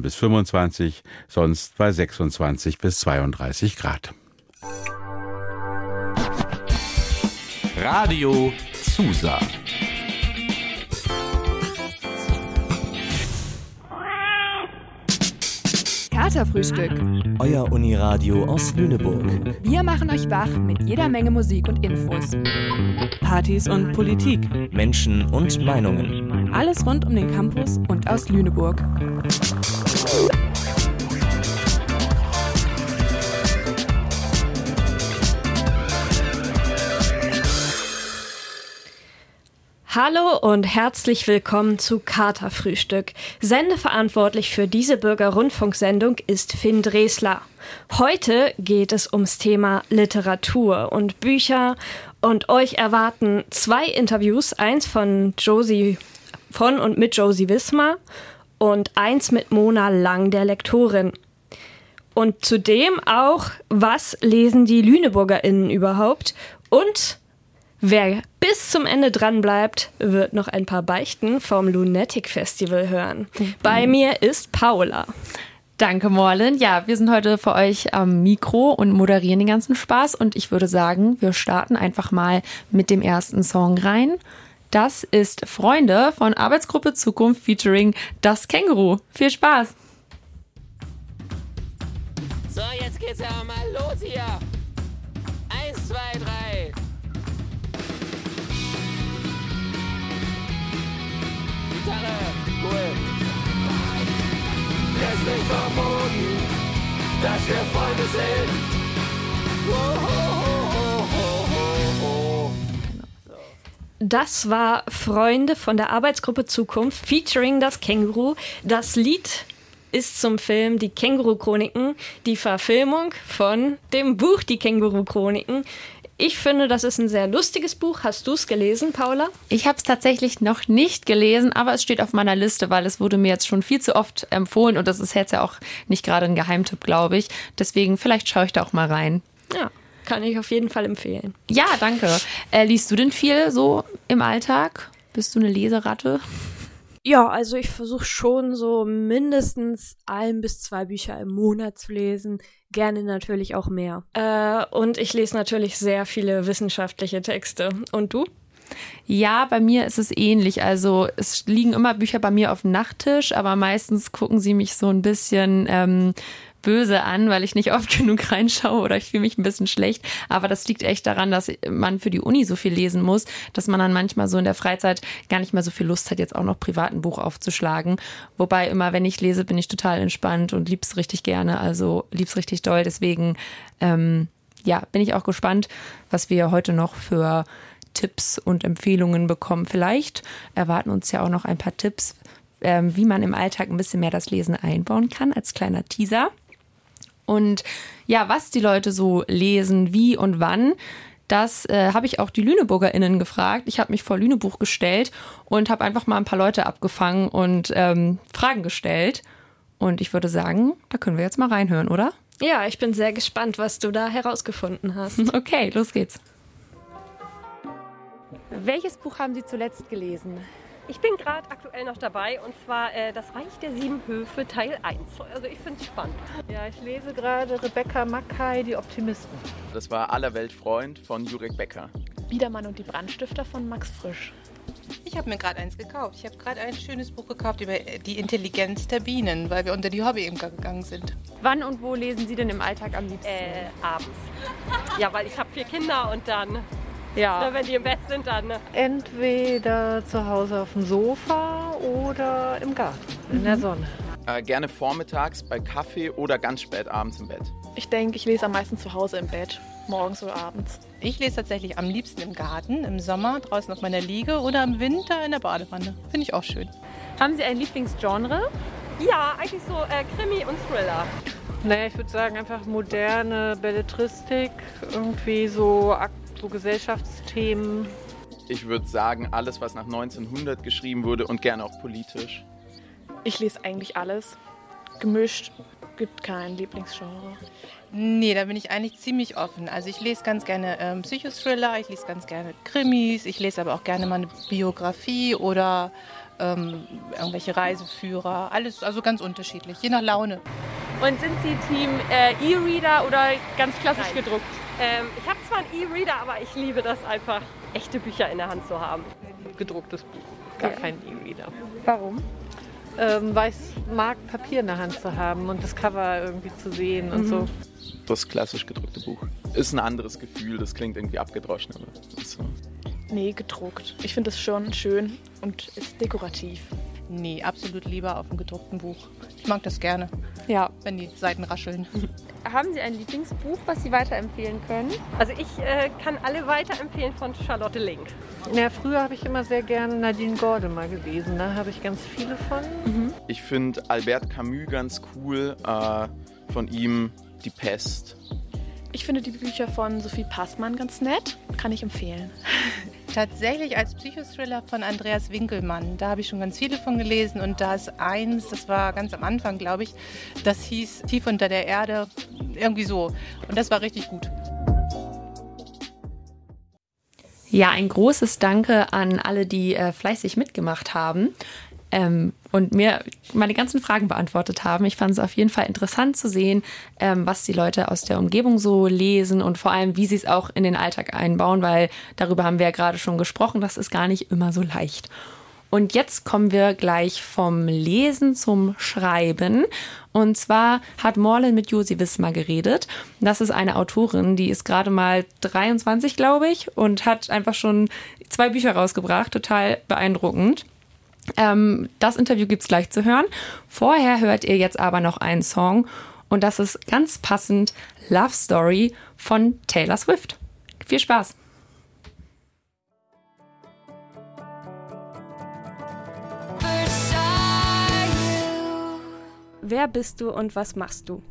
bis 25, sonst bei 26 bis 32 Grad. Radio Zusa. Katerfrühstück. Euer Uniradio aus Lüneburg. Wir machen euch wach mit jeder Menge Musik und Infos. Partys und Politik. Menschen und Meinungen. Alles rund um den Campus und aus Lüneburg. Hallo und herzlich willkommen zu Katerfrühstück. Sendeverantwortlich für diese Bürgerrundfunksendung ist Finn Dresler. Heute geht es ums Thema Literatur und Bücher und euch erwarten zwei Interviews, eins von Josie von und mit Josie Wismar und eins mit Mona Lang, der Lektorin. Und zudem auch, was lesen die LüneburgerInnen überhaupt? Und Wer bis zum Ende dran bleibt, wird noch ein paar Beichten vom Lunatic Festival hören. Bei mir ist Paula. Danke, Morlin. Ja, wir sind heute für euch am Mikro und moderieren den ganzen Spaß. Und ich würde sagen, wir starten einfach mal mit dem ersten Song rein. Das ist Freunde von Arbeitsgruppe Zukunft featuring Das Känguru. Viel Spaß! So, jetzt geht's ja mal los hier. Gitarre, cool. Lässt mich vermuten, dass wir Freunde sind. Das war Freunde von der Arbeitsgruppe Zukunft featuring das Känguru. Das Lied ist zum Film Die Känguru-Chroniken, die Verfilmung von dem Buch Die Känguru-Chroniken. Ich finde, das ist ein sehr lustiges Buch. Hast du es gelesen, Paula? Ich habe es tatsächlich noch nicht gelesen, aber es steht auf meiner Liste, weil es wurde mir jetzt schon viel zu oft empfohlen und das ist jetzt ja auch nicht gerade ein Geheimtipp, glaube ich. Deswegen vielleicht schaue ich da auch mal rein. Ja, kann ich auf jeden Fall empfehlen. Ja, danke. Äh, liest du denn viel so im Alltag? Bist du eine Leseratte? Ja, also ich versuche schon so mindestens ein bis zwei Bücher im Monat zu lesen. Gerne natürlich auch mehr. Äh, und ich lese natürlich sehr viele wissenschaftliche Texte. Und du? Ja, bei mir ist es ähnlich. Also es liegen immer Bücher bei mir auf dem Nachttisch, aber meistens gucken sie mich so ein bisschen ähm, böse an, weil ich nicht oft genug reinschaue oder ich fühle mich ein bisschen schlecht. Aber das liegt echt daran, dass man für die Uni so viel lesen muss, dass man dann manchmal so in der Freizeit gar nicht mehr so viel Lust hat, jetzt auch noch privat ein Buch aufzuschlagen. Wobei immer, wenn ich lese, bin ich total entspannt und lieb's richtig gerne. Also lieb's richtig doll. Deswegen, ähm, ja, bin ich auch gespannt, was wir heute noch für Tipps und Empfehlungen bekommen. Vielleicht erwarten uns ja auch noch ein paar Tipps, ähm, wie man im Alltag ein bisschen mehr das Lesen einbauen kann, als kleiner Teaser. Und ja, was die Leute so lesen, wie und wann, das äh, habe ich auch die LüneburgerInnen gefragt. Ich habe mich vor Lünebuch gestellt und habe einfach mal ein paar Leute abgefangen und ähm, Fragen gestellt. Und ich würde sagen, da können wir jetzt mal reinhören, oder? Ja, ich bin sehr gespannt, was du da herausgefunden hast. Okay, los geht's. Welches Buch haben Sie zuletzt gelesen? Ich bin gerade aktuell noch dabei und zwar äh, Das Reich der Sieben Höfe Teil 1. Also ich finde es spannend. Ja, ich lese gerade Rebecca Mackay, Die Optimisten. Das war Allerwelt Freund von Jurek Becker. Biedermann und die Brandstifter von Max Frisch. Ich habe mir gerade eins gekauft. Ich habe gerade ein schönes Buch gekauft über die Intelligenz der Bienen, weil wir unter die Hobbyimker gegangen sind. Wann und wo lesen Sie denn im Alltag am liebsten? Äh, abends. Ja, weil ich habe vier Kinder und dann ja. Na, wenn die im Bett sind, dann. Ne? Entweder zu Hause auf dem Sofa oder im Garten, in der Sonne. Äh, gerne vormittags bei Kaffee oder ganz spät abends im Bett. Ich denke, ich lese am meisten zu Hause im Bett, morgens oder abends. Ich lese tatsächlich am liebsten im Garten, im Sommer draußen auf meiner Liege oder im Winter in der Badewanne. Finde ich auch schön. Haben Sie ein Lieblingsgenre? Ja, eigentlich so äh, Krimi und Thriller. Naja, ich würde sagen einfach moderne Belletristik, irgendwie so Ak so Gesellschaftsthemen. Ich würde sagen, alles, was nach 1900 geschrieben wurde und gerne auch politisch. Ich lese eigentlich alles. Gemischt, gibt kein Lieblingsgenre. Nee, da bin ich eigentlich ziemlich offen. Also ich lese ganz gerne ähm, Psychothriller, ich lese ganz gerne Krimis, ich lese aber auch gerne mal eine Biografie oder ähm, irgendwelche Reiseführer, alles, also ganz unterschiedlich, je nach Laune. Und sind Sie Team äh, E-Reader oder ganz klassisch Nein. gedruckt? Ähm, ich habe zwar einen E-Reader, aber ich liebe das einfach, echte Bücher in der Hand zu haben. Gedrucktes Buch, gar kein E-Reader. Warum? Ähm, weil ich mag, Papier in der Hand zu haben und das Cover irgendwie zu sehen und Mhm. so. Das klassisch gedruckte Buch. Ist ein anderes Gefühl, das klingt irgendwie abgedroschen, aber so. Nee, gedruckt. Ich finde es schon schön und ist dekorativ. Nee, absolut lieber auf dem gedruckten Buch. Ich mag das gerne, Ja. wenn die Seiten rascheln. Haben Sie ein Lieblingsbuch, was Sie weiterempfehlen können? Also ich äh, kann alle weiterempfehlen von Charlotte Link. Ja, früher habe ich immer sehr gerne Nadine Gorde mal gelesen. Da habe ich ganz viele von. Ich finde Albert Camus ganz cool. Äh, von ihm Die Pest. Ich finde die Bücher von Sophie Passmann ganz nett. Kann ich empfehlen. Tatsächlich als Psychothriller von Andreas Winkelmann. Da habe ich schon ganz viele von gelesen und da ist eins, das war ganz am Anfang, glaube ich, das hieß Tief unter der Erde, irgendwie so. Und das war richtig gut. Ja, ein großes Danke an alle, die äh, fleißig mitgemacht haben ähm, und mir meine ganzen Fragen beantwortet haben. Ich fand es auf jeden Fall interessant zu sehen, ähm, was die Leute aus der Umgebung so lesen und vor allem, wie sie es auch in den Alltag einbauen, weil darüber haben wir ja gerade schon gesprochen. Das ist gar nicht immer so leicht. Und jetzt kommen wir gleich vom Lesen zum Schreiben. Und zwar hat Morlin mit Josi Wismar geredet. Das ist eine Autorin, die ist gerade mal 23, glaube ich, und hat einfach schon zwei Bücher rausgebracht. Total beeindruckend. Ähm, das Interview gibt's gleich zu hören. Vorher hört ihr jetzt aber noch einen Song. Und das ist ganz passend Love Story von Taylor Swift. Viel Spaß! Wer bist du und was machst du?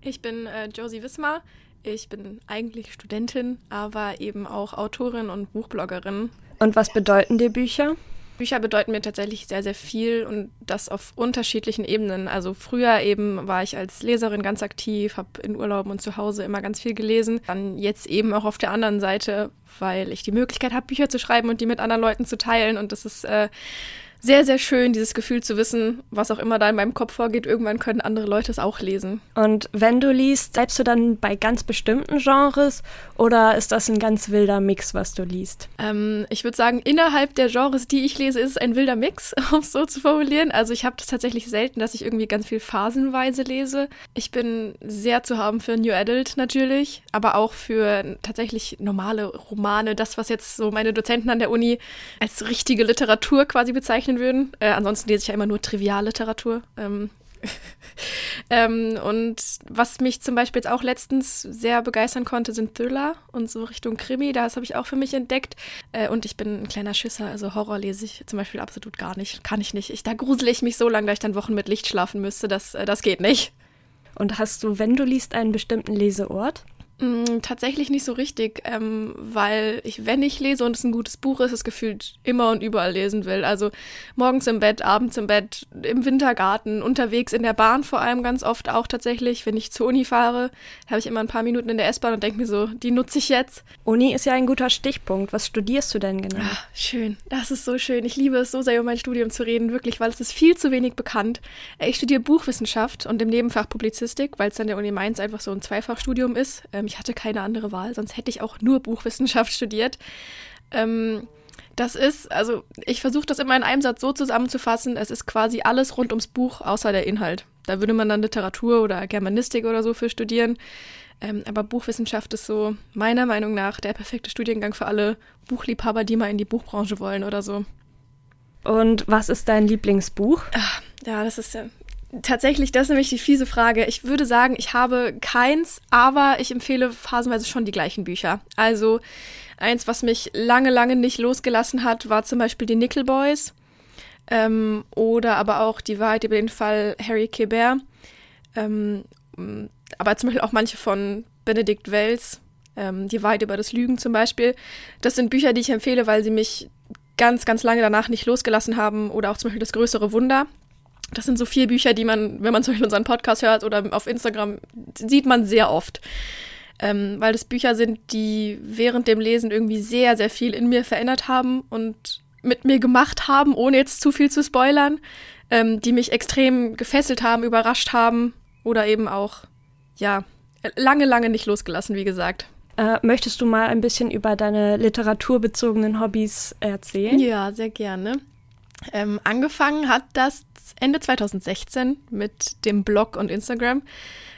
Ich bin äh, Josie Wismar. Ich bin eigentlich Studentin, aber eben auch Autorin und Buchbloggerin. Und was bedeuten dir Bücher? Bücher bedeuten mir tatsächlich sehr, sehr viel und das auf unterschiedlichen Ebenen. Also früher eben war ich als Leserin ganz aktiv, habe in Urlauben und zu Hause immer ganz viel gelesen. Dann jetzt eben auch auf der anderen Seite, weil ich die Möglichkeit habe, Bücher zu schreiben und die mit anderen Leuten zu teilen. Und das ist äh, sehr, sehr schön, dieses Gefühl zu wissen, was auch immer da in meinem Kopf vorgeht. Irgendwann können andere Leute es auch lesen. Und wenn du liest, bleibst du dann bei ganz bestimmten Genres oder ist das ein ganz wilder Mix, was du liest? Ähm, ich würde sagen, innerhalb der Genres, die ich lese, ist es ein wilder Mix, um es so zu formulieren. Also ich habe das tatsächlich selten, dass ich irgendwie ganz viel phasenweise lese. Ich bin sehr zu haben für New Adult natürlich, aber auch für tatsächlich normale Romane, das, was jetzt so meine Dozenten an der Uni als richtige Literatur quasi bezeichnen würden. Äh, ansonsten lese ich ja immer nur Trivialliteratur. Ähm, ähm, und was mich zum Beispiel jetzt auch letztens sehr begeistern konnte, sind Thriller und so Richtung Krimi. Das habe ich auch für mich entdeckt. Äh, und ich bin ein kleiner Schisser, also Horror lese ich zum Beispiel absolut gar nicht. Kann ich nicht. Ich, da grusele ich mich so lange, dass ich dann Wochen mit Licht schlafen müsste. Das, äh, das geht nicht. Und hast du, wenn du liest, einen bestimmten Leseort? Mm, Tatsächlich nicht so richtig, ähm, weil ich, wenn ich lese und es ein gutes Buch ist, es gefühlt immer und überall lesen will. Also morgens im Bett, abends im Bett, im Wintergarten, unterwegs in der Bahn vor allem ganz oft auch tatsächlich. Wenn ich zur Uni fahre, habe ich immer ein paar Minuten in der S-Bahn und denke mir so, die nutze ich jetzt. Uni ist ja ein guter Stichpunkt. Was studierst du denn genau? Ah, schön, das ist so schön. Ich liebe es so sehr, über mein Studium zu reden, wirklich, weil es ist viel zu wenig bekannt. Ich studiere Buchwissenschaft und im Nebenfach Publizistik, weil es an der Uni Mainz einfach so ein Zweifachstudium ist. Ähm, ich hatte keine andere Wahl, sonst hätte ich auch nur Buchwissenschaft studiert. Ähm, das ist, also ich versuche das immer in einem Satz so zusammenzufassen, es ist quasi alles rund ums Buch, außer der Inhalt. Da würde man dann Literatur oder Germanistik oder so für studieren. Ähm, aber Buchwissenschaft ist so meiner Meinung nach der perfekte Studiengang für alle Buchliebhaber, die mal in die Buchbranche wollen oder so. Und was ist dein Lieblingsbuch? Ach, ja, das ist ja tatsächlich, das ist nämlich die fiese Frage. Ich würde sagen, ich habe keins, aber ich empfehle phasenweise schon die gleichen Bücher. Also eins, was mich lange, lange nicht losgelassen hat, war zum Beispiel die Nickel Boys. Ähm, oder aber auch die Wahrheit über den Fall Harry Kebert. Ähm, aber zum Beispiel auch manche von Benedikt Wells. Ähm, die Wahrheit über das Lügen zum Beispiel. Das sind Bücher, die ich empfehle, weil sie mich ganz, ganz lange danach nicht losgelassen haben. Oder auch zum Beispiel das größere Wunder. Das sind so vier Bücher, die man, wenn man zum Beispiel unseren Podcast hört oder auf Instagram, sieht man sehr oft. Ähm, weil das Bücher sind, die während dem Lesen irgendwie sehr, sehr viel in mir verändert haben und mit mir gemacht haben, ohne jetzt zu viel zu spoilern, ähm, die mich extrem gefesselt haben, überrascht haben oder eben auch, ja, lange, lange nicht losgelassen, wie gesagt. Äh, möchtest du mal ein bisschen über deine literaturbezogenen Hobbys erzählen? Ja, sehr gerne. Ähm, angefangen hat das Ende 2016 mit dem Blog und Instagram.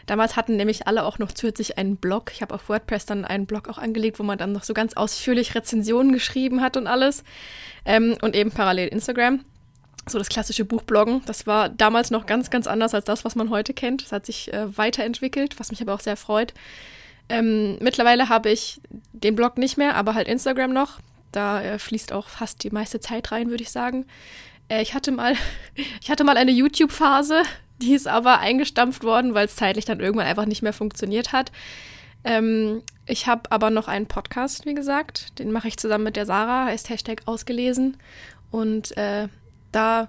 Damals hatten nämlich alle auch noch zusätzlich einen Blog. Ich habe auf WordPress dann einen Blog auch angelegt, wo man dann noch so ganz ausführlich Rezensionen geschrieben hat und alles. Ähm, und eben parallel Instagram. So das klassische Buchbloggen. Das war damals noch ganz, ganz anders als das, was man heute kennt. Das hat sich äh, weiterentwickelt, was mich aber auch sehr freut. Ähm, mittlerweile habe ich den Blog nicht mehr, aber halt Instagram noch. Da äh, fließt auch fast die meiste Zeit rein, würde ich sagen. Äh, ich hatte mal, ich hatte mal eine YouTube-Phase, die ist aber eingestampft worden, weil es zeitlich dann irgendwann einfach nicht mehr funktioniert hat. Ähm, ich habe aber noch einen Podcast, wie gesagt. Den mache ich zusammen mit der Sarah, heißt Hashtag ausgelesen. Und äh, da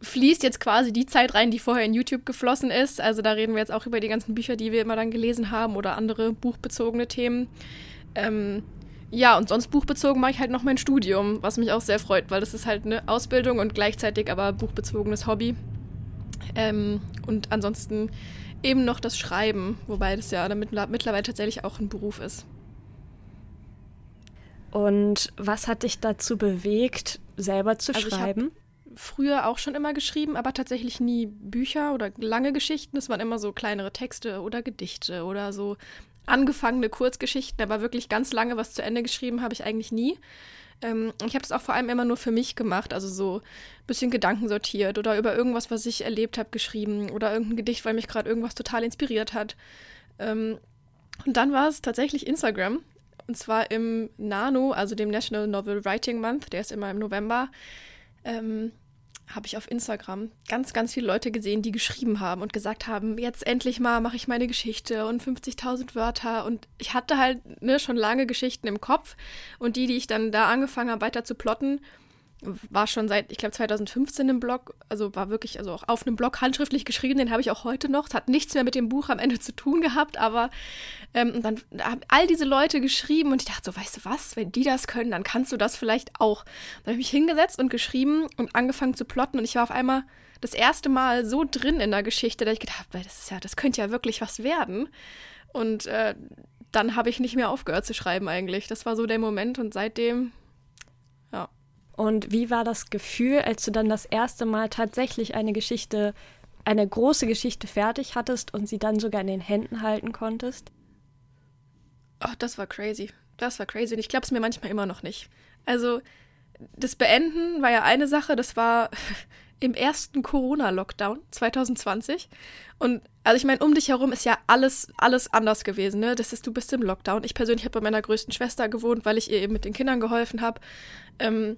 fließt jetzt quasi die Zeit rein, die vorher in YouTube geflossen ist. Also da reden wir jetzt auch über die ganzen Bücher, die wir immer dann gelesen haben oder andere buchbezogene Themen. Ähm, ja, und sonst buchbezogen mache ich halt noch mein Studium, was mich auch sehr freut, weil das ist halt eine Ausbildung und gleichzeitig aber buchbezogenes Hobby. Ähm, und ansonsten eben noch das Schreiben, wobei das ja damit, mittlerweile tatsächlich auch ein Beruf ist. Und was hat dich dazu bewegt, selber zu also schreiben? früher auch schon immer geschrieben, aber tatsächlich nie Bücher oder lange Geschichten. Es waren immer so kleinere Texte oder Gedichte oder so angefangene Kurzgeschichten, aber wirklich ganz lange was zu Ende geschrieben habe ich eigentlich nie. Ähm, ich habe das auch vor allem immer nur für mich gemacht, also so ein bisschen Gedanken sortiert oder über irgendwas, was ich erlebt habe, geschrieben oder irgendein Gedicht, weil mich gerade irgendwas total inspiriert hat. Ähm, und dann war es tatsächlich Instagram. Und zwar im Nano, also dem National Novel Writing Month, der ist immer im November. Ähm, habe ich auf Instagram ganz, ganz viele Leute gesehen, die geschrieben haben und gesagt haben, jetzt endlich mal mache ich meine Geschichte und 50.000 Wörter. Und ich hatte halt ne, schon lange Geschichten im Kopf. Und die, die ich dann da angefangen habe, weiter zu plotten, war schon seit, ich glaube, 2015 im Blog, also war wirklich, also auch auf einem Blog handschriftlich geschrieben, den habe ich auch heute noch. Es hat nichts mehr mit dem Buch am Ende zu tun gehabt, aber ähm, dann haben all diese Leute geschrieben und ich dachte so, weißt du was, wenn die das können, dann kannst du das vielleicht auch. Dann habe ich mich hingesetzt und geschrieben und angefangen zu plotten und ich war auf einmal das erste Mal so drin in der Geschichte, dass ich gedacht habe, das ist ja, das könnte ja wirklich was werden. Und äh, dann habe ich nicht mehr aufgehört zu schreiben eigentlich. Das war so der Moment und seitdem. Und wie war das Gefühl, als du dann das erste Mal tatsächlich eine Geschichte, eine große Geschichte fertig hattest und sie dann sogar in den Händen halten konntest? Oh, das war crazy. Das war crazy. Und ich glaube es mir manchmal immer noch nicht. Also, das Beenden war ja eine Sache, das war im ersten Corona-Lockdown 2020. Und also ich meine, um dich herum ist ja alles, alles anders gewesen, ne? Das ist, du bist im Lockdown. Ich persönlich habe bei meiner größten Schwester gewohnt, weil ich ihr eben mit den Kindern geholfen habe. Ähm,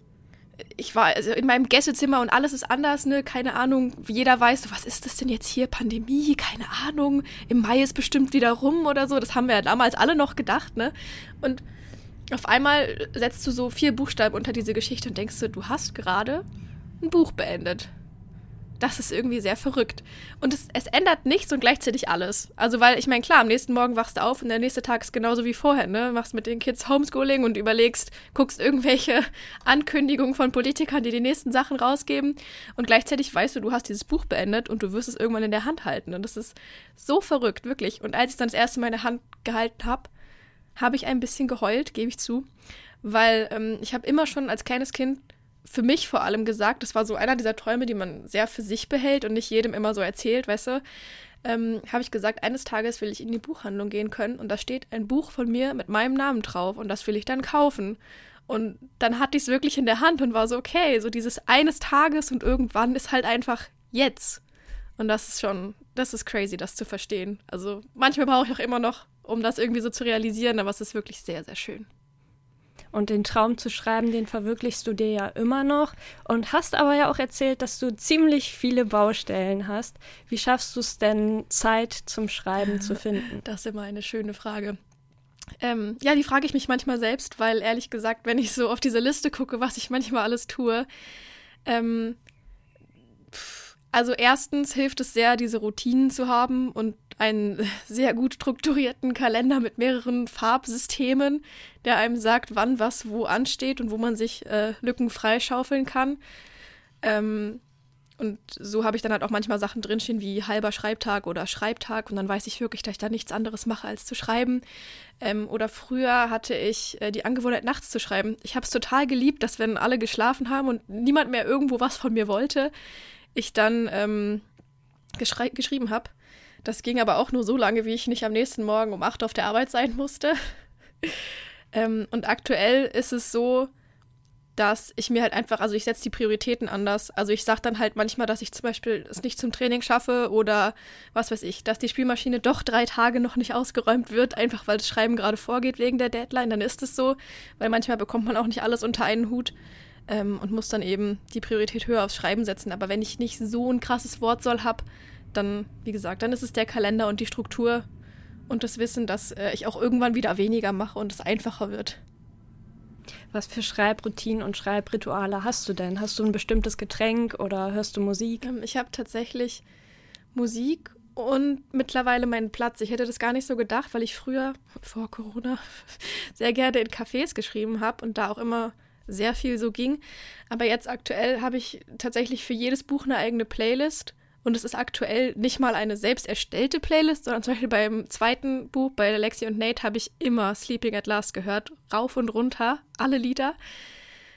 ich war also in meinem Gästezimmer und alles ist anders, ne? Keine Ahnung. Jeder weiß, was ist das denn jetzt hier? Pandemie? Keine Ahnung. Im Mai ist bestimmt wieder rum oder so. Das haben wir ja damals alle noch gedacht, ne? Und auf einmal setzt du so vier Buchstaben unter diese Geschichte und denkst du, du hast gerade ein Buch beendet das ist irgendwie sehr verrückt. Und es, es, ändert nichts und gleichzeitig alles. Also, weil ich meine, klar, am nächsten Morgen wachst du auf und der nächste Tag ist genauso wie vorher, ne? Machst mit den Kids Homeschooling und überlegst, guckst irgendwelche Ankündigungen von Politikern, die die nächsten Sachen rausgeben. Und gleichzeitig weißt du, du hast dieses Buch beendet und du wirst es irgendwann in der Hand halten. Und das ist so verrückt, wirklich. Und als ich dann das erste Mal in der Hand gehalten habe, habe ich ein bisschen geheult, gebe ich zu. Weil ähm, ich habe immer schon als kleines Kind für mich vor allem gesagt, das war so einer dieser Träume, die man sehr für sich behält und nicht jedem immer so erzählt, weißt du, ähm, habe ich gesagt, eines Tages will ich in die Buchhandlung gehen können und da steht ein Buch von mir mit meinem Namen drauf und das will ich dann kaufen. Und dann hatte ich es wirklich in der Hand und war so, okay, so dieses eines Tages und irgendwann ist halt einfach jetzt. Und das ist schon, das ist crazy, das zu verstehen. Also manchmal brauche ich auch immer noch, um das irgendwie so zu realisieren, aber es ist wirklich sehr, sehr schön. Und den Traum zu schreiben, den verwirklichst du dir ja immer noch. Und hast aber ja auch erzählt, dass du ziemlich viele Baustellen hast. Wie schaffst du es denn, Zeit zum Schreiben zu finden? Das ist immer eine schöne Frage. Ähm, ja, die frage ich mich manchmal selbst, weil ehrlich gesagt, wenn ich so auf diese Liste gucke, was ich manchmal alles tue, ähm, Also erstens hilft es sehr, diese Routinen zu haben und einen sehr gut strukturierten Kalender mit mehreren Farbsystemen, der einem sagt, wann was wo ansteht und wo man sich äh, Lücken freischaufeln kann. Ähm, und so habe ich dann halt auch manchmal Sachen drinstehen wie halber Schreibtag oder Schreibtag und dann weiß ich wirklich, dass ich da nichts anderes mache als zu schreiben. Ähm, oder früher hatte ich äh, die Angewohnheit, nachts zu schreiben. Ich habe es total geliebt, dass wenn alle geschlafen haben und niemand mehr irgendwo was von mir wollte, ich dann ähm, geschrieben habe. Das ging aber auch nur so lange, wie ich nicht am nächsten Morgen um acht auf der Arbeit sein musste. ähm, und aktuell ist es so, dass ich mir halt einfach, also ich setze die Prioritäten anders. Also ich sage dann halt manchmal, dass ich zum Beispiel es nicht zum Training schaffe oder was weiß ich, dass die Spielmaschine doch drei Tage noch nicht ausgeräumt wird, einfach weil das Schreiben gerade vorgeht wegen der Deadline. Dann ist es so, weil manchmal bekommt man auch nicht alles unter einen Hut ähm, und muss dann eben die Priorität höher aufs Schreiben setzen. Aber wenn ich nicht so ein krasses Wortsoll habe, dann, wie gesagt, dann ist es der Kalender und die Struktur und das Wissen, dass äh, ich auch irgendwann wieder weniger mache und es einfacher wird. Was für Schreibroutinen und Schreibrituale hast du denn? Hast du ein bestimmtes Getränk oder hörst du Musik? Ähm, ich habe tatsächlich Musik und mittlerweile meinen Platz. Ich hätte das gar nicht so gedacht, weil ich früher, vor Corona, sehr gerne in Cafés geschrieben habe und da auch immer sehr viel so ging. Aber jetzt aktuell habe ich tatsächlich für jedes Buch eine eigene Playlist und es ist aktuell nicht mal eine selbst erstellte Playlist, sondern zum Beispiel beim zweiten Buch, bei Alexi und Nate, habe ich immer Sleeping at Last gehört. Rauf und runter, alle Lieder.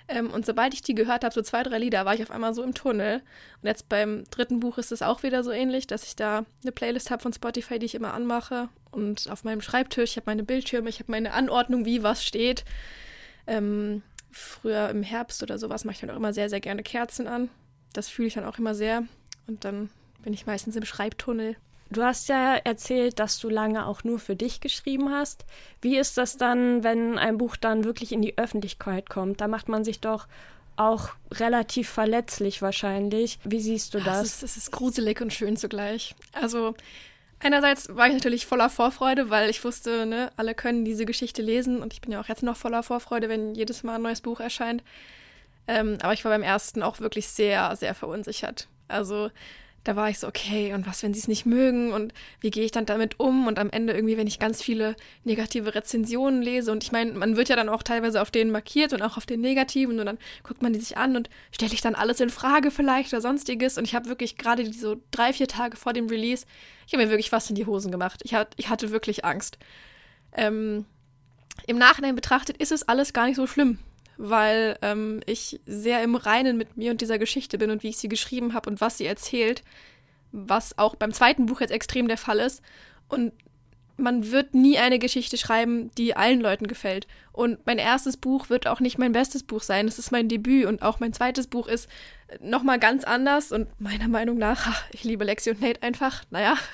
Ähm, und sobald ich die gehört habe, so zwei, drei Lieder, war ich auf einmal so im Tunnel. Und jetzt beim dritten Buch ist es auch wieder so ähnlich, dass ich da eine Playlist habe von Spotify, die ich immer anmache. Und auf meinem Schreibtisch, ich habe meine Bildschirme, ich habe meine Anordnung, wie was steht. Ähm, früher im Herbst oder sowas mache ich dann auch immer sehr, sehr gerne Kerzen an. Das fühle ich dann auch immer sehr. Und dann bin ich meistens im Schreibtunnel. Du hast ja erzählt, dass du lange auch nur für dich geschrieben hast. Wie ist das dann, wenn ein Buch dann wirklich in die Öffentlichkeit kommt? Da macht man sich doch auch relativ verletzlich wahrscheinlich. Wie siehst du das? Es ist, es ist gruselig und schön zugleich. Also einerseits war ich natürlich voller Vorfreude, weil ich wusste, ne, alle können diese Geschichte lesen und ich bin ja auch jetzt noch voller Vorfreude, wenn jedes Mal ein neues Buch erscheint. Ähm, aber ich war beim ersten auch wirklich sehr, sehr verunsichert. Also da war ich so, okay, und was, wenn sie es nicht mögen und wie gehe ich dann damit um? Und am Ende irgendwie, wenn ich ganz viele negative Rezensionen lese und ich meine, man wird ja dann auch teilweise auf denen markiert und auch auf den negativen und dann guckt man die sich an und stelle ich dann alles in Frage vielleicht oder sonstiges und ich habe wirklich gerade so drei, vier Tage vor dem Release, ich habe mir wirklich fast in die Hosen gemacht. Ich, hat, ich hatte wirklich Angst. Ähm, Im Nachhinein betrachtet ist es alles gar nicht so schlimm weil ähm, ich sehr im Reinen mit mir und dieser Geschichte bin und wie ich sie geschrieben habe und was sie erzählt, was auch beim zweiten Buch jetzt extrem der Fall ist. Und man wird nie eine Geschichte schreiben, die allen Leuten gefällt. Und mein erstes Buch wird auch nicht mein bestes Buch sein. Es ist mein Debüt und auch mein zweites Buch ist nochmal ganz anders und meiner Meinung nach, ach, ich liebe Lexi und Nate einfach, naja.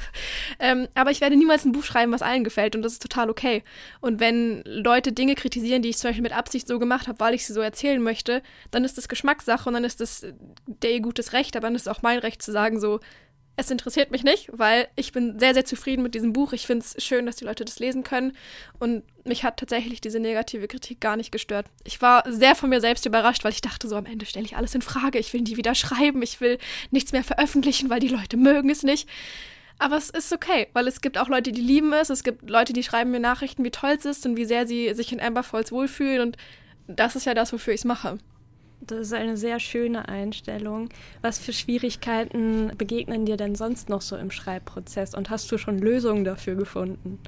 Ähm, aber ich werde niemals ein Buch schreiben, was allen gefällt und das ist total okay. Und wenn Leute Dinge kritisieren, die ich zum Beispiel mit Absicht so gemacht habe, weil ich sie so erzählen möchte, dann ist das Geschmackssache und dann ist das der ihr gutes Recht, aber dann ist auch mein Recht zu sagen so, es interessiert mich nicht, weil ich bin sehr, sehr zufrieden mit diesem Buch. Ich finde es schön, dass die Leute das lesen können. Und mich hat tatsächlich diese negative Kritik gar nicht gestört. Ich war sehr von mir selbst überrascht, weil ich dachte, so am Ende stelle ich alles in Frage. Ich will die wieder schreiben. Ich will nichts mehr veröffentlichen, weil die Leute mögen es nicht. Aber es ist okay, weil es gibt auch Leute, die lieben es. Es gibt Leute, die schreiben mir Nachrichten, wie toll es ist und wie sehr sie sich in Amber Falls wohlfühlen. Und das ist ja das, wofür ich es mache. Das ist eine sehr schöne Einstellung. Was für Schwierigkeiten begegnen dir denn sonst noch so im Schreibprozess und hast du schon Lösungen dafür gefunden?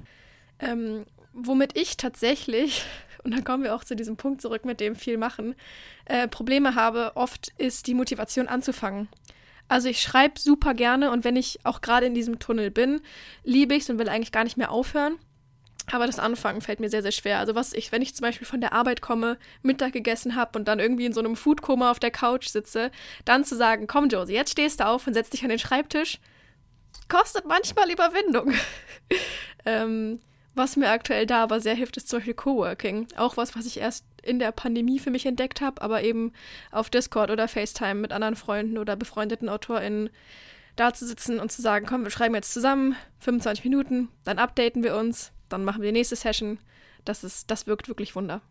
Ähm, womit ich tatsächlich, und dann kommen wir auch zu diesem Punkt zurück, mit dem viel machen, äh, Probleme habe, oft ist die Motivation anzufangen. Also ich schreibe super gerne und wenn ich auch gerade in diesem Tunnel bin, liebe ich es und will eigentlich gar nicht mehr aufhören. Aber das Anfangen fällt mir sehr, sehr schwer. Also was ich, wenn ich zum Beispiel von der Arbeit komme, Mittag gegessen habe und dann irgendwie in so einem Foodkoma auf der Couch sitze, dann zu sagen, komm Josie, jetzt stehst du auf und setz dich an den Schreibtisch, kostet manchmal Überwindung. ähm, was mir aktuell da aber sehr hilft, ist zum Beispiel Coworking. Auch was, was ich erst in der Pandemie für mich entdeckt habe, aber eben auf Discord oder FaceTime mit anderen Freunden oder befreundeten AutorInnen da zu sitzen und zu sagen, komm, wir schreiben jetzt zusammen 25 Minuten, dann updaten wir uns, dann machen wir die nächste Session. Das, ist, das wirkt wirklich Wunder.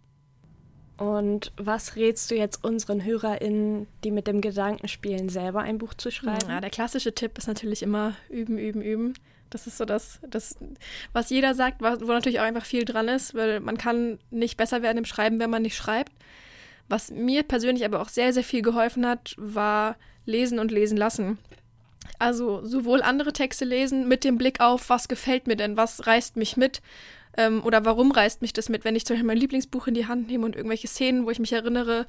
Und was rätst du jetzt unseren HörerInnen, die mit dem Gedanken spielen, selber ein Buch zu schreiben? Ja, der klassische Tipp ist natürlich immer üben, üben, üben. Das ist so das, das, was jeder sagt, wo natürlich auch einfach viel dran ist, weil man kann nicht besser werden im Schreiben, wenn man nicht schreibt. Was mir persönlich aber auch sehr, sehr viel geholfen hat, war lesen und lesen lassen. Also sowohl andere Texte lesen mit dem Blick auf, was gefällt mir denn, was reißt mich mit ähm, oder warum reißt mich das mit, wenn ich zum Beispiel mein Lieblingsbuch in die Hand nehme und irgendwelche Szenen, wo ich mich erinnere,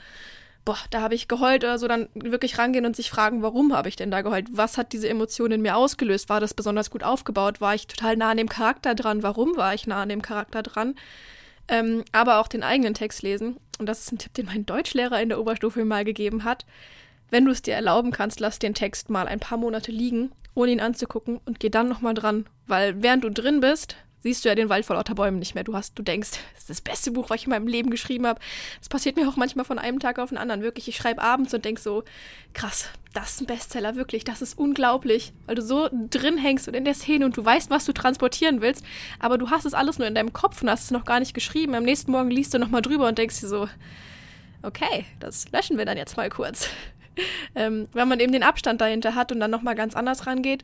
boah, da habe ich geheult oder so, dann wirklich rangehen und sich fragen, warum habe ich denn da geheult? Was hat diese Emotion in mir ausgelöst? War das besonders gut aufgebaut? War ich total nah an dem Charakter dran? Warum war ich nah an dem Charakter dran? Ähm, aber auch den eigenen Text lesen. Und das ist ein Tipp, den mein Deutschlehrer in der Oberstufe mal gegeben hat. Wenn du es dir erlauben kannst, lass den Text mal ein paar Monate liegen, ohne ihn anzugucken und geh dann nochmal dran. Weil während du drin bist, siehst du ja den Wald vor lauter Bäumen nicht mehr. Du hast, du denkst, das ist das beste Buch, was ich in meinem Leben geschrieben habe. Das passiert mir auch manchmal von einem Tag auf den anderen. Wirklich, ich schreibe abends und denk so, krass, das ist ein Bestseller, wirklich, das ist unglaublich. Weil du so drin hängst und in der Szene und du weißt, was du transportieren willst, aber du hast es alles nur in deinem Kopf und hast es noch gar nicht geschrieben. Am nächsten Morgen liest du nochmal drüber und denkst dir so, okay, das löschen wir dann jetzt mal kurz. ähm, wenn man eben den Abstand dahinter hat und dann nochmal ganz anders rangeht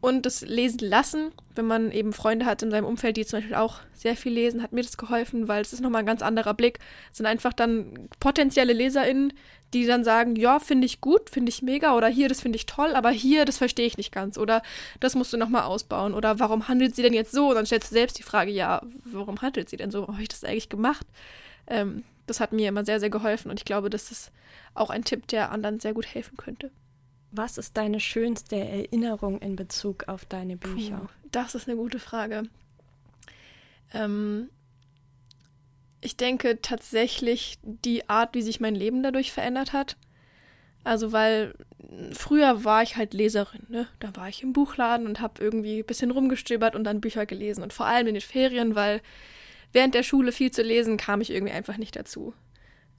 und das Lesen lassen, wenn man eben Freunde hat in seinem Umfeld, die zum Beispiel auch sehr viel lesen, hat mir das geholfen, weil es ist nochmal ein ganz anderer Blick. Es sind einfach dann potenzielle LeserInnen, die dann sagen, ja, finde ich gut, finde ich mega oder hier, das finde ich toll, aber hier, das verstehe ich nicht ganz oder das musst du nochmal ausbauen oder warum handelt sie denn jetzt so? Und dann stellst du selbst die Frage, ja, warum handelt sie denn so? Warum habe ich das eigentlich gemacht? Ähm, das hat mir immer sehr, sehr geholfen und ich glaube, das ist auch ein Tipp, der anderen sehr gut helfen könnte. Was ist deine schönste Erinnerung in Bezug auf deine Bücher? Puh, das ist eine gute Frage. Ähm, ich denke tatsächlich die Art, wie sich mein Leben dadurch verändert hat. Also, weil früher war ich halt Leserin, ne? Da war ich im Buchladen und habe irgendwie ein bisschen rumgestöbert und dann Bücher gelesen. Und vor allem in den Ferien, weil während der Schule viel zu lesen kam ich irgendwie einfach nicht dazu.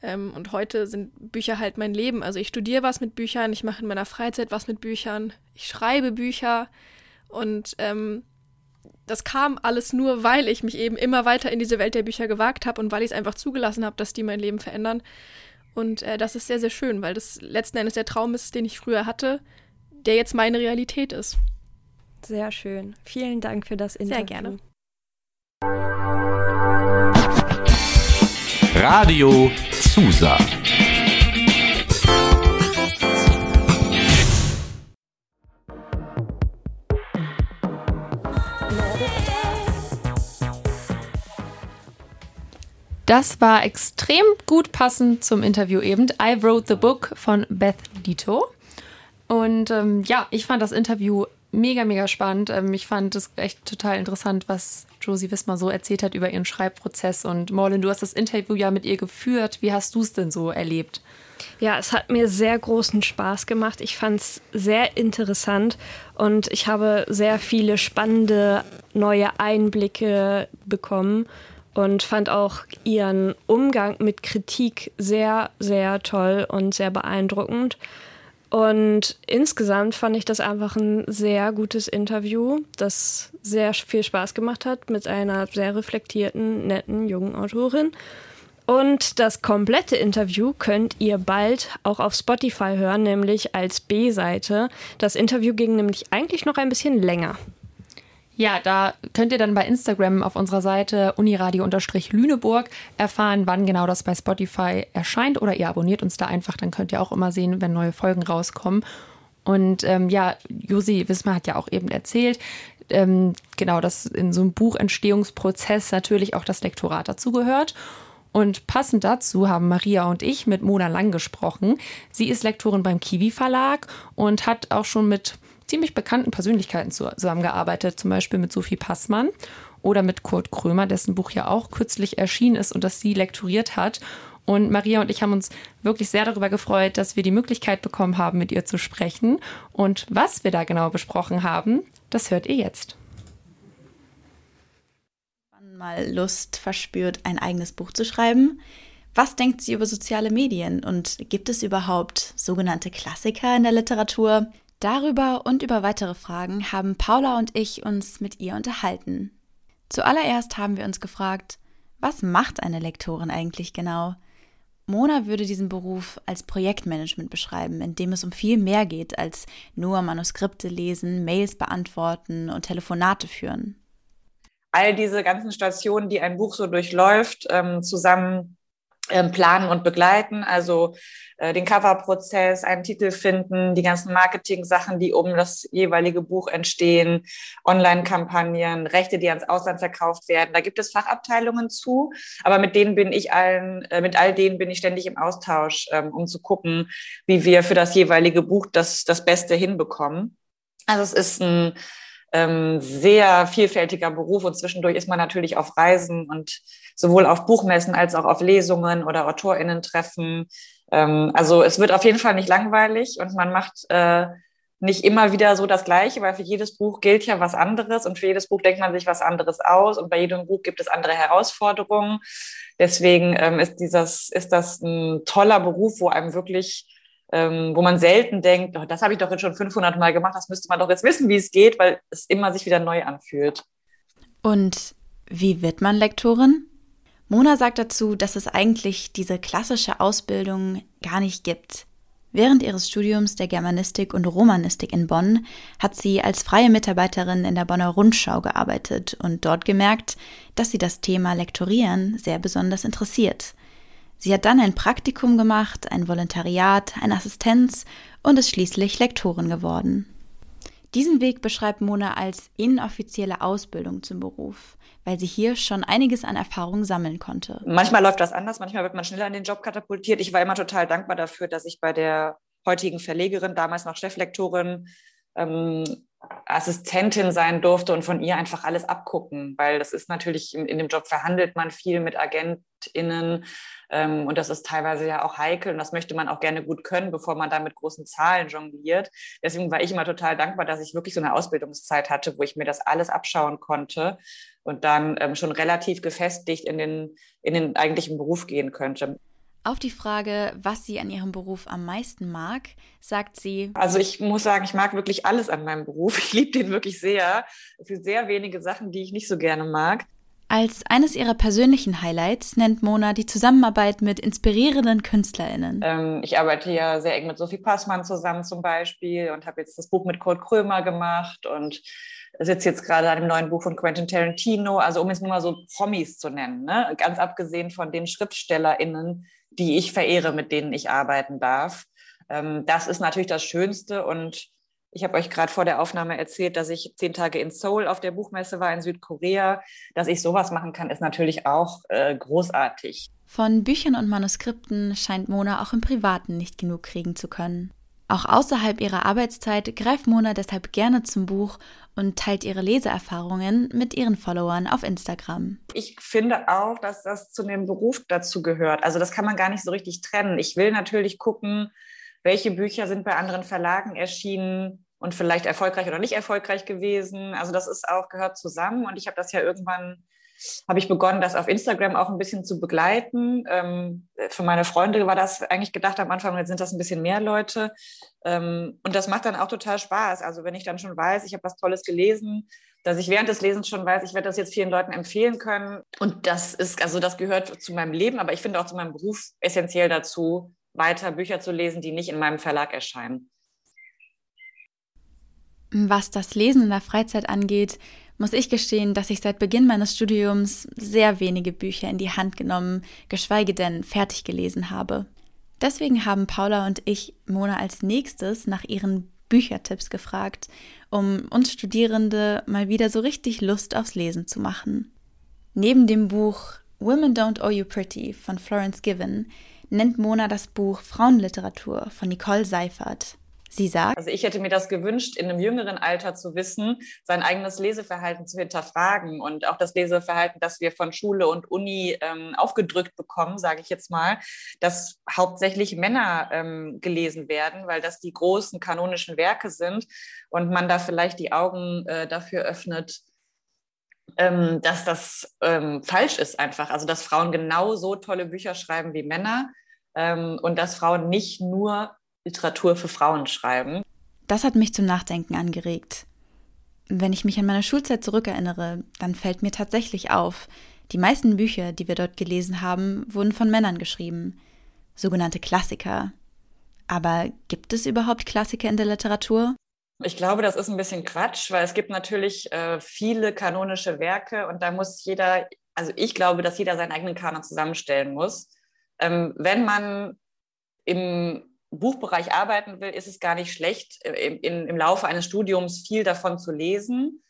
Ähm, und heute sind Bücher halt mein Leben. Also ich studiere was mit Büchern, ich mache in meiner Freizeit was mit Büchern, ich schreibe Bücher und ähm, das kam alles nur, weil ich mich eben immer weiter in diese Welt der Bücher gewagt habe und weil ich es einfach zugelassen habe, dass die mein Leben verändern. Und äh, das ist sehr, sehr schön, weil das letzten Endes der Traum ist, den ich früher hatte, der jetzt meine Realität ist. Sehr schön. Vielen Dank für das Interview. Sehr gerne. Radio Susa. Das war extrem gut passend zum Interview eben. I Wrote the Book von Beth Dito. Und ähm, ja, ich fand das Interview mega, mega spannend. Ähm, ich fand es echt total interessant, was Josie Wismar so erzählt hat über ihren Schreibprozess. Und Morlin, du hast das Interview ja mit ihr geführt. Wie hast du es denn so erlebt? Ja, es hat mir sehr großen Spaß gemacht. Ich fand es sehr interessant und ich habe sehr viele spannende neue Einblicke bekommen und fand auch ihren Umgang mit Kritik sehr, sehr toll und sehr beeindruckend. Und insgesamt fand ich das einfach ein sehr gutes Interview, das sehr viel Spaß gemacht hat mit einer sehr reflektierten, netten, jungen Autorin. Und das komplette Interview könnt ihr bald auch auf Spotify hören, nämlich als B-Seite. Das Interview ging nämlich eigentlich noch ein bisschen länger. Ja, da könnt ihr dann bei Instagram auf unserer Seite uniradio-lüneburg erfahren, wann genau das bei Spotify erscheint oder ihr abonniert uns da einfach, dann könnt ihr auch immer sehen, wenn neue Folgen rauskommen. Und ähm, ja, Josi Wismar hat ja auch eben erzählt, ähm, genau, dass in so einem Buchentstehungsprozess natürlich auch das Lektorat dazugehört. Und passend dazu haben Maria und ich mit Mona Lang gesprochen. Sie ist Lektorin beim Kiwi Verlag und hat auch schon mit ziemlich bekannten Persönlichkeiten zusammengearbeitet, zum Beispiel mit Sophie Passmann oder mit Kurt Krömer, dessen Buch ja auch kürzlich erschienen ist und das sie lektoriert hat. Und Maria und ich haben uns wirklich sehr darüber gefreut, dass wir die Möglichkeit bekommen haben, mit ihr zu sprechen. Und was wir da genau besprochen haben, das hört ihr jetzt. Wann mal Lust verspürt, ein eigenes Buch zu schreiben? Was denkt sie über soziale Medien und gibt es überhaupt sogenannte Klassiker in der Literatur? Darüber und über weitere Fragen haben Paula und ich uns mit ihr unterhalten. Zuallererst haben wir uns gefragt, was macht eine Lektorin eigentlich genau? Mona würde diesen Beruf als Projektmanagement beschreiben, in dem es um viel mehr geht als nur Manuskripte lesen, Mails beantworten und Telefonate führen. All diese ganzen Stationen, die ein Buch so durchläuft, ähm, zusammen planen und begleiten, also äh, den Coverprozess, einen Titel finden, die ganzen Marketing-Sachen, die um das jeweilige Buch entstehen, Online-Kampagnen, Rechte, die ans Ausland verkauft werden. Da gibt es Fachabteilungen zu, aber mit denen bin ich allen, äh, mit all denen bin ich ständig im Austausch, ähm, um zu gucken, wie wir für das jeweilige Buch das, das Beste hinbekommen. Also es ist ein ähm, sehr vielfältiger Beruf und zwischendurch ist man natürlich auf Reisen und sowohl auf Buchmessen als auch auf Lesungen oder AutorInnen-Treffen. Ähm, also es wird auf jeden Fall nicht langweilig und man macht äh, nicht immer wieder so das Gleiche, weil für jedes Buch gilt ja was anderes und für jedes Buch denkt man sich was anderes aus und bei jedem Buch gibt es andere Herausforderungen. Deswegen ähm, ist dieses, ist das ein toller Beruf, wo einem wirklich ähm, wo man selten denkt, oh, das habe ich doch jetzt schon 500 Mal gemacht, das müsste man doch jetzt wissen, wie es geht, weil es immer sich wieder neu anfühlt. Und wie wird man Lektorin? Mona sagt dazu, dass es eigentlich diese klassische Ausbildung gar nicht gibt. Während ihres Studiums der Germanistik und Romanistik in Bonn hat sie als freie Mitarbeiterin in der Bonner Rundschau gearbeitet und dort gemerkt, dass sie das Thema Lektorieren sehr besonders interessiert. Sie hat dann ein Praktikum gemacht, ein Volontariat, eine Assistenz und ist schließlich Lektorin geworden. Diesen Weg beschreibt Mona als inoffizielle Ausbildung zum Beruf, weil sie hier schon einiges an Erfahrung sammeln konnte. Manchmal läuft das anders, manchmal wird man schneller in den Job katapultiert. Ich war immer total dankbar dafür, dass ich bei der heutigen Verlegerin, damals noch Cheflektorin, ähm, Assistentin sein durfte und von ihr einfach alles abgucken, weil das ist natürlich in, in dem Job verhandelt man viel mit AgentInnen ähm, und das ist teilweise ja auch heikel und das möchte man auch gerne gut können, bevor man da mit großen Zahlen jongliert. Deswegen war ich immer total dankbar, dass ich wirklich so eine Ausbildungszeit hatte, wo ich mir das alles abschauen konnte und dann ähm, schon relativ gefestigt in den, in den eigentlichen Beruf gehen könnte. Auf die Frage, was sie an ihrem Beruf am meisten mag, sagt sie. Also ich muss sagen, ich mag wirklich alles an meinem Beruf. Ich liebe den wirklich sehr. Es gibt sehr wenige Sachen, die ich nicht so gerne mag. Als eines ihrer persönlichen Highlights nennt Mona die Zusammenarbeit mit inspirierenden KünstlerInnen. Ähm, ich arbeite ja sehr eng mit Sophie Passmann zusammen zum Beispiel und habe jetzt das Buch mit Kurt Krömer gemacht und sitze jetzt gerade an dem neuen Buch von Quentin Tarantino. Also um jetzt nur mal so Promis zu nennen, ne? ganz abgesehen von den SchriftstellerInnen, die ich verehre, mit denen ich arbeiten darf. Ähm, das ist natürlich das Schönste und ich habe euch gerade vor der Aufnahme erzählt, dass ich zehn Tage in Seoul auf der Buchmesse war in Südkorea. Dass ich sowas machen kann, ist natürlich auch äh, großartig. Von Büchern und Manuskripten scheint Mona auch im Privaten nicht genug kriegen zu können. Auch außerhalb ihrer Arbeitszeit greift Mona deshalb gerne zum Buch und teilt ihre Leseerfahrungen mit ihren Followern auf Instagram. Ich finde auch, dass das zu dem Beruf dazu gehört. Also das kann man gar nicht so richtig trennen. Ich will natürlich gucken, welche Bücher sind bei anderen Verlagen erschienen und vielleicht erfolgreich oder nicht erfolgreich gewesen. Also das ist auch gehört zusammen und ich habe das ja irgendwann habe ich begonnen, das auf Instagram auch ein bisschen zu begleiten. Ähm, für meine Freunde war das eigentlich gedacht am Anfang, jetzt sind das ein bisschen mehr Leute. Ähm, und das macht dann auch total Spaß. Also wenn ich dann schon weiß, ich habe was Tolles gelesen, dass ich während des Lesens schon weiß, ich werde das jetzt vielen Leuten empfehlen können. Und das ist, also das gehört zu meinem Leben, aber ich finde auch zu meinem Beruf essentiell dazu, weiter Bücher zu lesen, die nicht in meinem Verlag erscheinen. Was das Lesen in der Freizeit angeht, muss ich gestehen, dass ich seit Beginn meines Studiums sehr wenige Bücher in die Hand genommen, geschweige denn fertig gelesen habe. Deswegen haben Paula und ich Mona als nächstes nach ihren Büchertipps gefragt, um uns Studierende mal wieder so richtig Lust aufs Lesen zu machen. Neben dem Buch Women Don't Owe You Pretty von Florence Given nennt Mona das Buch Frauenliteratur von Nicole Seifert. Sie sagt, also ich hätte mir das gewünscht, in einem jüngeren Alter zu wissen, sein eigenes Leseverhalten zu hinterfragen und auch das Leseverhalten, das wir von Schule und Uni ähm, aufgedrückt bekommen, sage ich jetzt mal, dass hauptsächlich Männer ähm, gelesen werden, weil das die großen kanonischen Werke sind und man da vielleicht die Augen äh, dafür öffnet, ähm, dass das ähm, falsch ist einfach. Also dass Frauen genauso tolle Bücher schreiben wie Männer ähm, und dass Frauen nicht nur Literatur für Frauen schreiben. Das hat mich zum Nachdenken angeregt. Wenn ich mich an meine Schulzeit zurückerinnere, dann fällt mir tatsächlich auf, die meisten Bücher, die wir dort gelesen haben, wurden von Männern geschrieben. sogenannte Klassiker. Aber gibt es überhaupt Klassiker in der Literatur? Ich glaube, das ist ein bisschen Quatsch, weil es gibt natürlich äh, viele kanonische Werke und da muss jeder, also ich glaube, dass jeder seinen eigenen Kanon zusammenstellen muss. Ähm, wenn man im Buchbereich arbeiten will, ist es gar nicht schlecht, äh, im, in, im Laufe eines Studiums viel davon zu lesen.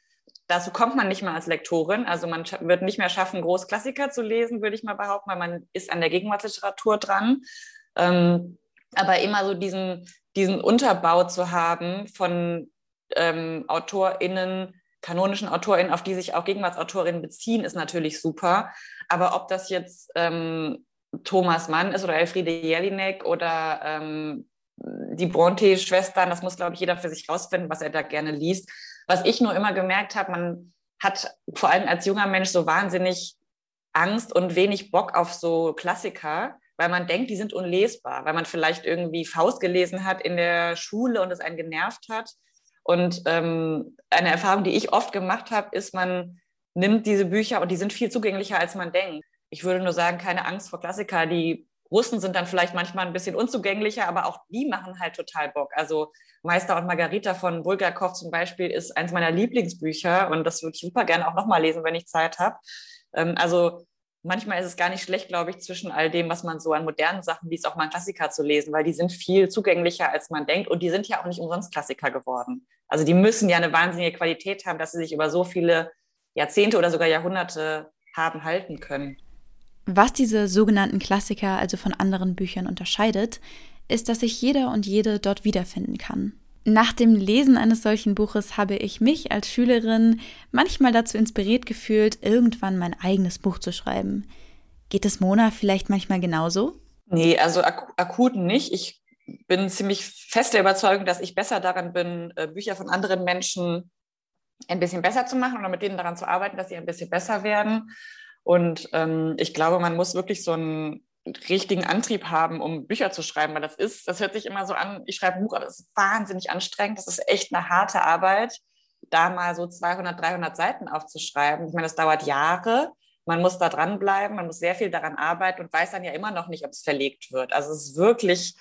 Dazu kommt man nicht mehr als Lektorin. Also man wird nicht mehr schaffen, Großklassiker zu lesen, würde ich mal behaupten, weil man ist an der Gegenwartsliteratur dran. Ähm, aber immer so diesen, diesen Unterbau zu haben von ähm, AutorInnen, kanonischen AutorInnen, auf die sich auch Gegenwartsautorinnen beziehen, ist natürlich super. Aber ob das jetzt ähm, Thomas Mann ist oder Elfriede Jelinek oder ähm, die Bronte-Schwestern, das muss, glaube ich, jeder für sich rausfinden, was er da gerne liest. Was ich nur immer gemerkt habe, man hat vor allem als junger Mensch so wahnsinnig Angst und wenig Bock auf so Klassiker, weil man denkt, die sind unlesbar, weil man vielleicht irgendwie Faust gelesen hat in der Schule und es einen genervt hat. Und ähm, eine Erfahrung, die ich oft gemacht habe, ist, man nimmt diese Bücher und die sind viel zugänglicher, als man denkt. Ich würde nur sagen, keine Angst vor Klassiker. Die Russen sind dann vielleicht manchmal ein bisschen unzugänglicher, aber auch die machen halt total Bock. Also Meister und Margarita von Bulgakov zum Beispiel ist eins meiner Lieblingsbücher und das würde ich super gerne auch nochmal lesen, wenn ich Zeit habe. Ähm, also manchmal ist es gar nicht schlecht, glaube ich, zwischen all dem, was man so an modernen Sachen liest, auch mal einen Klassiker zu lesen, weil die sind viel zugänglicher, als man denkt. Und die sind ja auch nicht umsonst Klassiker geworden. Also die müssen ja eine wahnsinnige Qualität haben, dass sie sich über so viele Jahrzehnte oder sogar Jahrhunderte haben halten können. Was diese sogenannten Klassiker also von anderen Büchern unterscheidet, ist, dass sich jeder und jede dort wiederfinden kann. Nach dem Lesen eines solchen Buches habe ich mich als Schülerin manchmal dazu inspiriert gefühlt, irgendwann mein eigenes Buch zu schreiben. Geht es Mona vielleicht manchmal genauso? Nee, also ak akut nicht. Ich bin ziemlich fest der Überzeugung, dass ich besser daran bin, äh, Bücher von anderen Menschen ein bisschen besser zu machen oder mit denen daran zu arbeiten, dass sie ein bisschen besser werden. Und ähm, ich glaube, man muss wirklich so ein richtigen Antrieb haben, um Bücher zu schreiben, weil das ist, das hört sich immer so an, ich schreibe ein Buch, aber das ist wahnsinnig anstrengend, das ist echt eine harte Arbeit, da mal so 200, 300 Seiten aufzuschreiben. Ich meine, das dauert Jahre, man muss da dranbleiben, man muss sehr viel daran arbeiten und weiß dann ja immer noch nicht, ob es verlegt wird. Also es ist wirklich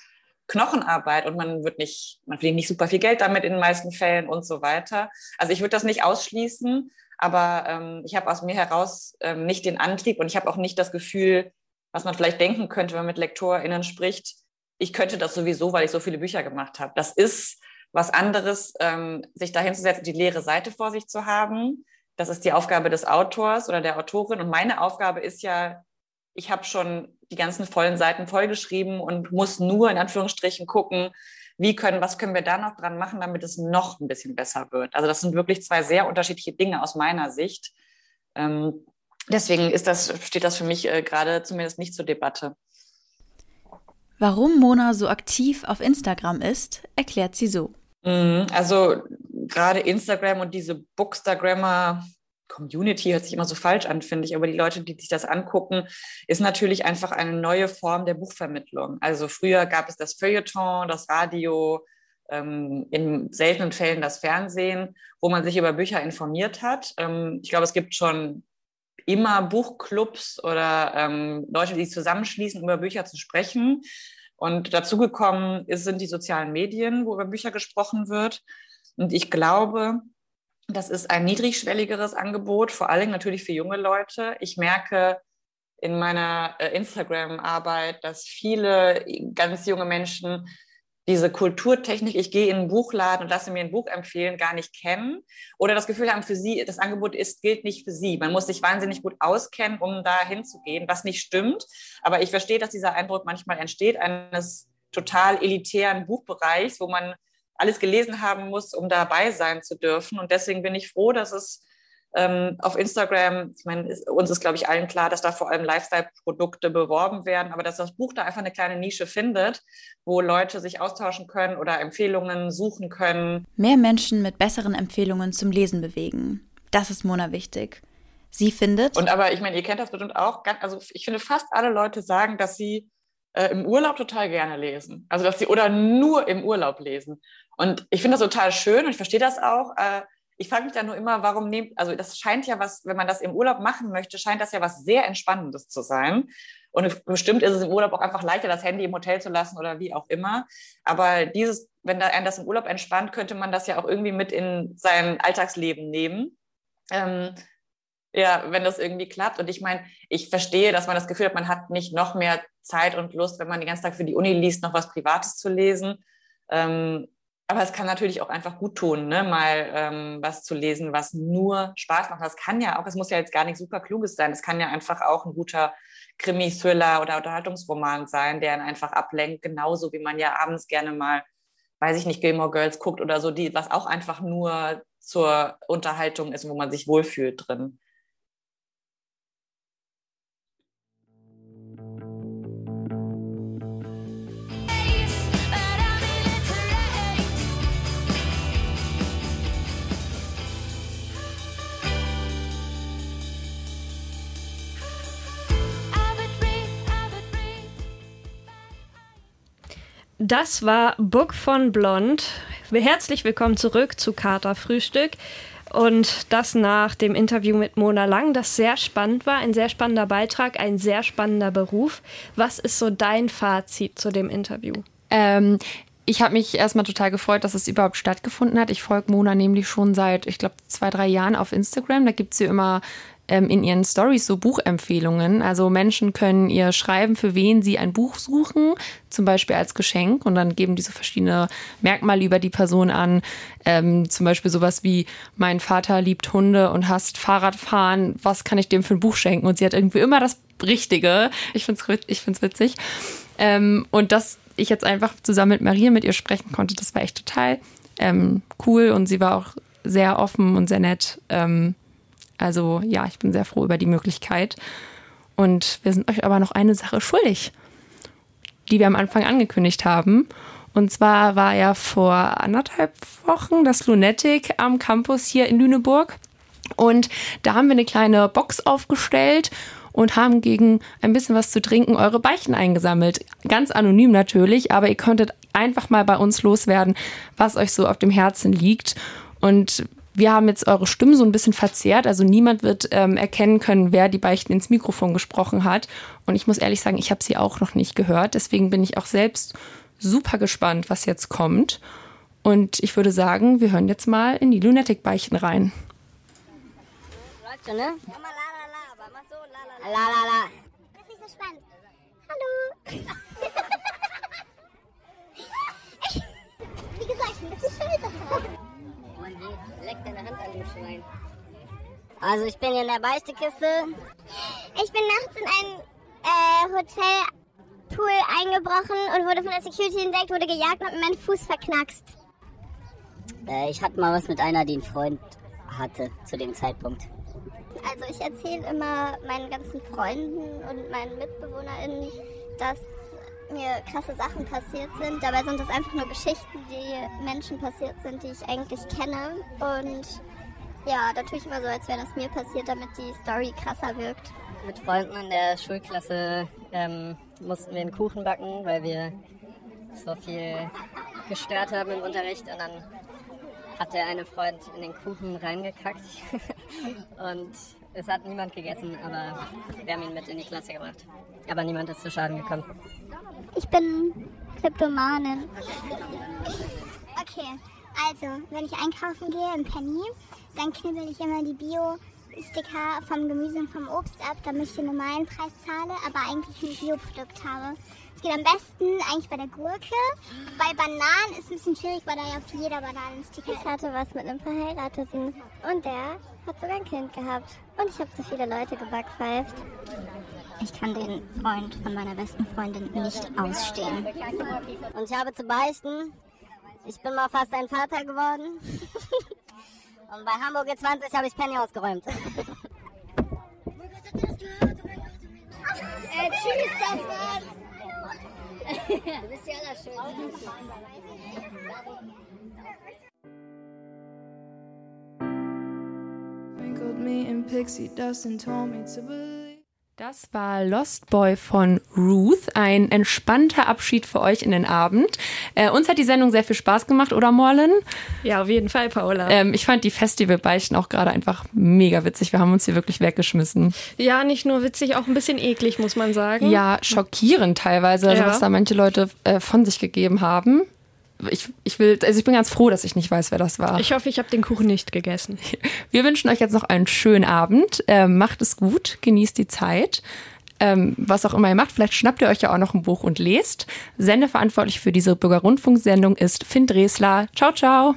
Knochenarbeit und man wird nicht, man verdient nicht super viel Geld damit in den meisten Fällen und so weiter. Also ich würde das nicht ausschließen, aber ähm, ich habe aus mir heraus ähm, nicht den Antrieb und ich habe auch nicht das Gefühl, was man vielleicht denken könnte, wenn man mit LektorInnen spricht, ich könnte das sowieso, weil ich so viele Bücher gemacht habe. Das ist was anderes, ähm, sich da hinzusetzen, die leere Seite vor sich zu haben. Das ist die Aufgabe des Autors oder der Autorin. Und meine Aufgabe ist ja, ich habe schon die ganzen vollen Seiten vollgeschrieben und muss nur in Anführungsstrichen gucken, wie können, was können wir da noch dran machen, damit es noch ein bisschen besser wird. Also das sind wirklich zwei sehr unterschiedliche Dinge aus meiner Sicht. Ähm, deswegen ist das, steht das für mich äh, gerade zumindest nicht zur Debatte. Warum Mona so aktiv auf Instagram ist, erklärt sie so. Mhm, also gerade Instagram und diese Bookstagrammer Community hört sich immer so falsch an, finde ich, aber die Leute, die sich das angucken, ist natürlich einfach eine neue Form der Buchvermittlung. Also früher gab es das Feuilleton, das Radio, ähm, in seltenen Fällen das Fernsehen, wo man sich über Bücher informiert hat. Ähm, ich glaube, es gibt schon immer Buchclubs oder ähm, Leute, die sich zusammenschließen, über Bücher zu sprechen. Und dazugekommen sind die sozialen Medien, wo über Bücher gesprochen wird. Und ich glaube, das ist ein niedrigschwelligeres Angebot, vor allem natürlich für junge Leute. Ich merke in meiner äh, Instagram-Arbeit, dass viele ganz junge Menschen diese Kulturtechnik, ich gehe in einen Buchladen und lasse mir ein Buch empfehlen, gar nicht kennen oder das Gefühl haben, für sie, das Angebot ist, gilt nicht für sie. Man muss sich wahnsinnig gut auskennen, um da hinzugehen, was nicht stimmt. Aber ich verstehe, dass dieser Eindruck manchmal entsteht eines total elitären Buchbereichs, wo man alles gelesen haben muss, um dabei sein zu dürfen. Und deswegen bin ich froh, dass es ähm, auf Instagram, ich meine, ist, uns ist, glaube ich, allen klar, dass da vor allem Lifestyle-Produkte beworben werden, aber dass das Buch da einfach eine kleine Nische findet, wo Leute sich austauschen können oder Empfehlungen suchen können. Mehr Menschen mit besseren Empfehlungen zum Lesen bewegen. Das ist Mona wichtig. Sie findet. Und aber, ich meine, ihr kennt das bestimmt auch. Also ich finde, fast alle Leute sagen, dass sie äh, im Urlaub total gerne lesen. Also dass sie oder nur im Urlaub lesen. Und ich finde das total schön und ich verstehe das auch. Äh, ich frage mich da nur immer, warum nehmt, also das scheint ja was, wenn man das im Urlaub machen möchte, scheint das ja was sehr Entspannendes zu sein. Und bestimmt ist es im Urlaub auch einfach leichter, das Handy im Hotel zu lassen oder wie auch immer. Aber dieses, wenn da einen das im Urlaub entspannt, könnte man das ja auch irgendwie mit in sein Alltagsleben nehmen. Ähm, ja, wenn das irgendwie klappt. Und ich meine, ich verstehe, dass man das Gefühl hat, man hat nicht noch mehr Zeit und Lust, wenn man den ganzen Tag für die Uni liest, noch was Privates zu lesen. Ähm, aber es kann natürlich auch einfach gut tun, ne? mal ähm, was zu lesen, was nur Spaß macht. Das kann ja auch, es muss ja jetzt gar nichts super Kluges sein. Es kann ja einfach auch ein guter Krimi-Thriller oder Unterhaltungsroman sein, der ihn einfach ablenkt, genauso wie man ja abends gerne mal, weiß ich nicht, Gilmore Girls guckt oder so, die, was auch einfach nur zur Unterhaltung ist, wo man sich wohlfühlt drin. Das war Book von Blond. Herzlich willkommen zurück zu Kater Frühstück. Und das nach dem Interview mit Mona Lang, das sehr spannend war. Ein sehr spannender Beitrag, ein sehr spannender Beruf. Was ist so dein Fazit zu dem Interview? Ähm, ich habe mich erstmal total gefreut, dass es überhaupt stattgefunden hat. Ich folge Mona nämlich schon seit, ich glaube, zwei, drei Jahren auf Instagram. Da gibt sie immer ähm, in ihren Stories so Buchempfehlungen. Also Menschen können ihr schreiben, für wen sie ein Buch suchen, zum Beispiel als Geschenk. Und dann geben die so verschiedene Merkmale über die Person an. Ähm, zum Beispiel sowas wie, mein Vater liebt Hunde und hasst Fahrradfahren. Was kann ich dem für ein Buch schenken? Und sie hat irgendwie immer das Richtige. Ich finde es ich find's witzig. Ähm, und dass ich jetzt einfach zusammen mit Maria mit ihr sprechen konnte, das war echt total ähm, cool. Und sie war auch sehr offen und sehr nett. Ähm, also ja, ich bin sehr froh über die Möglichkeit. Und wir sind euch aber noch eine Sache schuldig, die wir am Anfang angekündigt haben. Und zwar war ja vor anderthalb Wochen das Lunatic am Campus hier in Lüneburg. Und da haben wir eine kleine Box aufgestellt und haben gegen ein bisschen was zu trinken eure Beichten eingesammelt. Ganz anonym natürlich, aber ihr könntet einfach mal bei uns loswerden, was euch so auf dem Herzen liegt. Und wir haben jetzt eure Stimmen so ein bisschen verzerrt, also niemand wird ähm, erkennen können, wer die Beichten ins Mikrofon gesprochen hat. Und ich muss ehrlich sagen, ich habe sie auch noch nicht gehört. Deswegen bin ich auch selbst super gespannt, was jetzt kommt. Und ich würde sagen, wir hören jetzt mal in die Lunatic-Beichten rein. Läuft schon, ne? Mal la la la, aber mach so la la la. La la la. Das ist so spannend. Hallo. Wie gesagt, ein bisschen stolz Leck deine Hand an dem Schwein. Also ich bin hier in der Beichtekiste. Ich bin nachts in ein äh, Hotelpool eingebrochen und wurde von der Security entdeckt, wurde gejagt und meinen Fuß verknackst. Äh, ich hatte mal was mit einer, die einen Freund hatte zu dem Zeitpunkt. Also ich erzähle immer meinen ganzen Freunden und meinen MitbewohnerInnen, dass mir krasse Sachen passiert sind. Dabei sind das einfach nur Geschichten, die Menschen passiert sind, die ich eigentlich kenne. Und ja, da tue ich immer so, als wäre das mir passiert, damit die Story krasser wirkt. Mit Freunden in der Schulklasse ähm, mussten wir einen Kuchen backen, weil wir so viel gestört haben im Unterricht und dann hat der eine Freund in den Kuchen reingekackt und es hat niemand gegessen, aber wir haben ihn mit in die Klasse gebracht. Aber niemand ist zu Schaden gekommen. Ich bin Kleptomanin. Okay, also, wenn ich einkaufen gehe im Penny, dann knibbel ich immer die Bio-Sticker vom Gemüse und vom Obst ab, damit ich den normalen Preis zahle, aber eigentlich ein Bioprodukt habe. Es geht am besten eigentlich bei der Gurke. Bei Bananen ist es ein bisschen schwierig, weil da ja auf jeder Banane ein Sticker Ich hatte was mit einem Verheirateten und der hat sogar ein Kind gehabt. Und ich habe zu viele Leute gebackpfeift. Ich kann den Freund von meiner besten Freundin nicht ausstehen. Und ich habe zu beichten, ich bin mal fast ein Vater geworden. Und bei Hamburg G20 habe ich Penny ausgeräumt. äh, tschüss, das war's. du bist die Allerschönste. Das war Lost Boy von Ruth. Ein entspannter Abschied für euch in den Abend. Äh, uns hat die Sendung sehr viel Spaß gemacht, oder Morlen? Ja, auf jeden Fall, Paula. Ähm, ich fand die Festivalbeichten auch gerade einfach mega witzig. Wir haben uns hier wirklich weggeschmissen. Ja, nicht nur witzig, auch ein bisschen eklig, muss man sagen. Ja, schockierend teilweise, also Ja. was da manche Leute äh, von sich gegeben haben. Ich, ich will, also ich bin ganz froh, dass ich nicht weiß, wer das war. Ich hoffe, ich habe den Kuchen nicht gegessen. Wir wünschen euch jetzt noch einen schönen Abend. Ähm, macht es gut, genießt die Zeit. Ähm, was auch immer ihr macht, vielleicht schnappt ihr euch ja auch noch ein Buch und lest. Sendeverantwortlich für diese Bürgerrundfunksendung ist Finn Dresler. Ciao, ciao.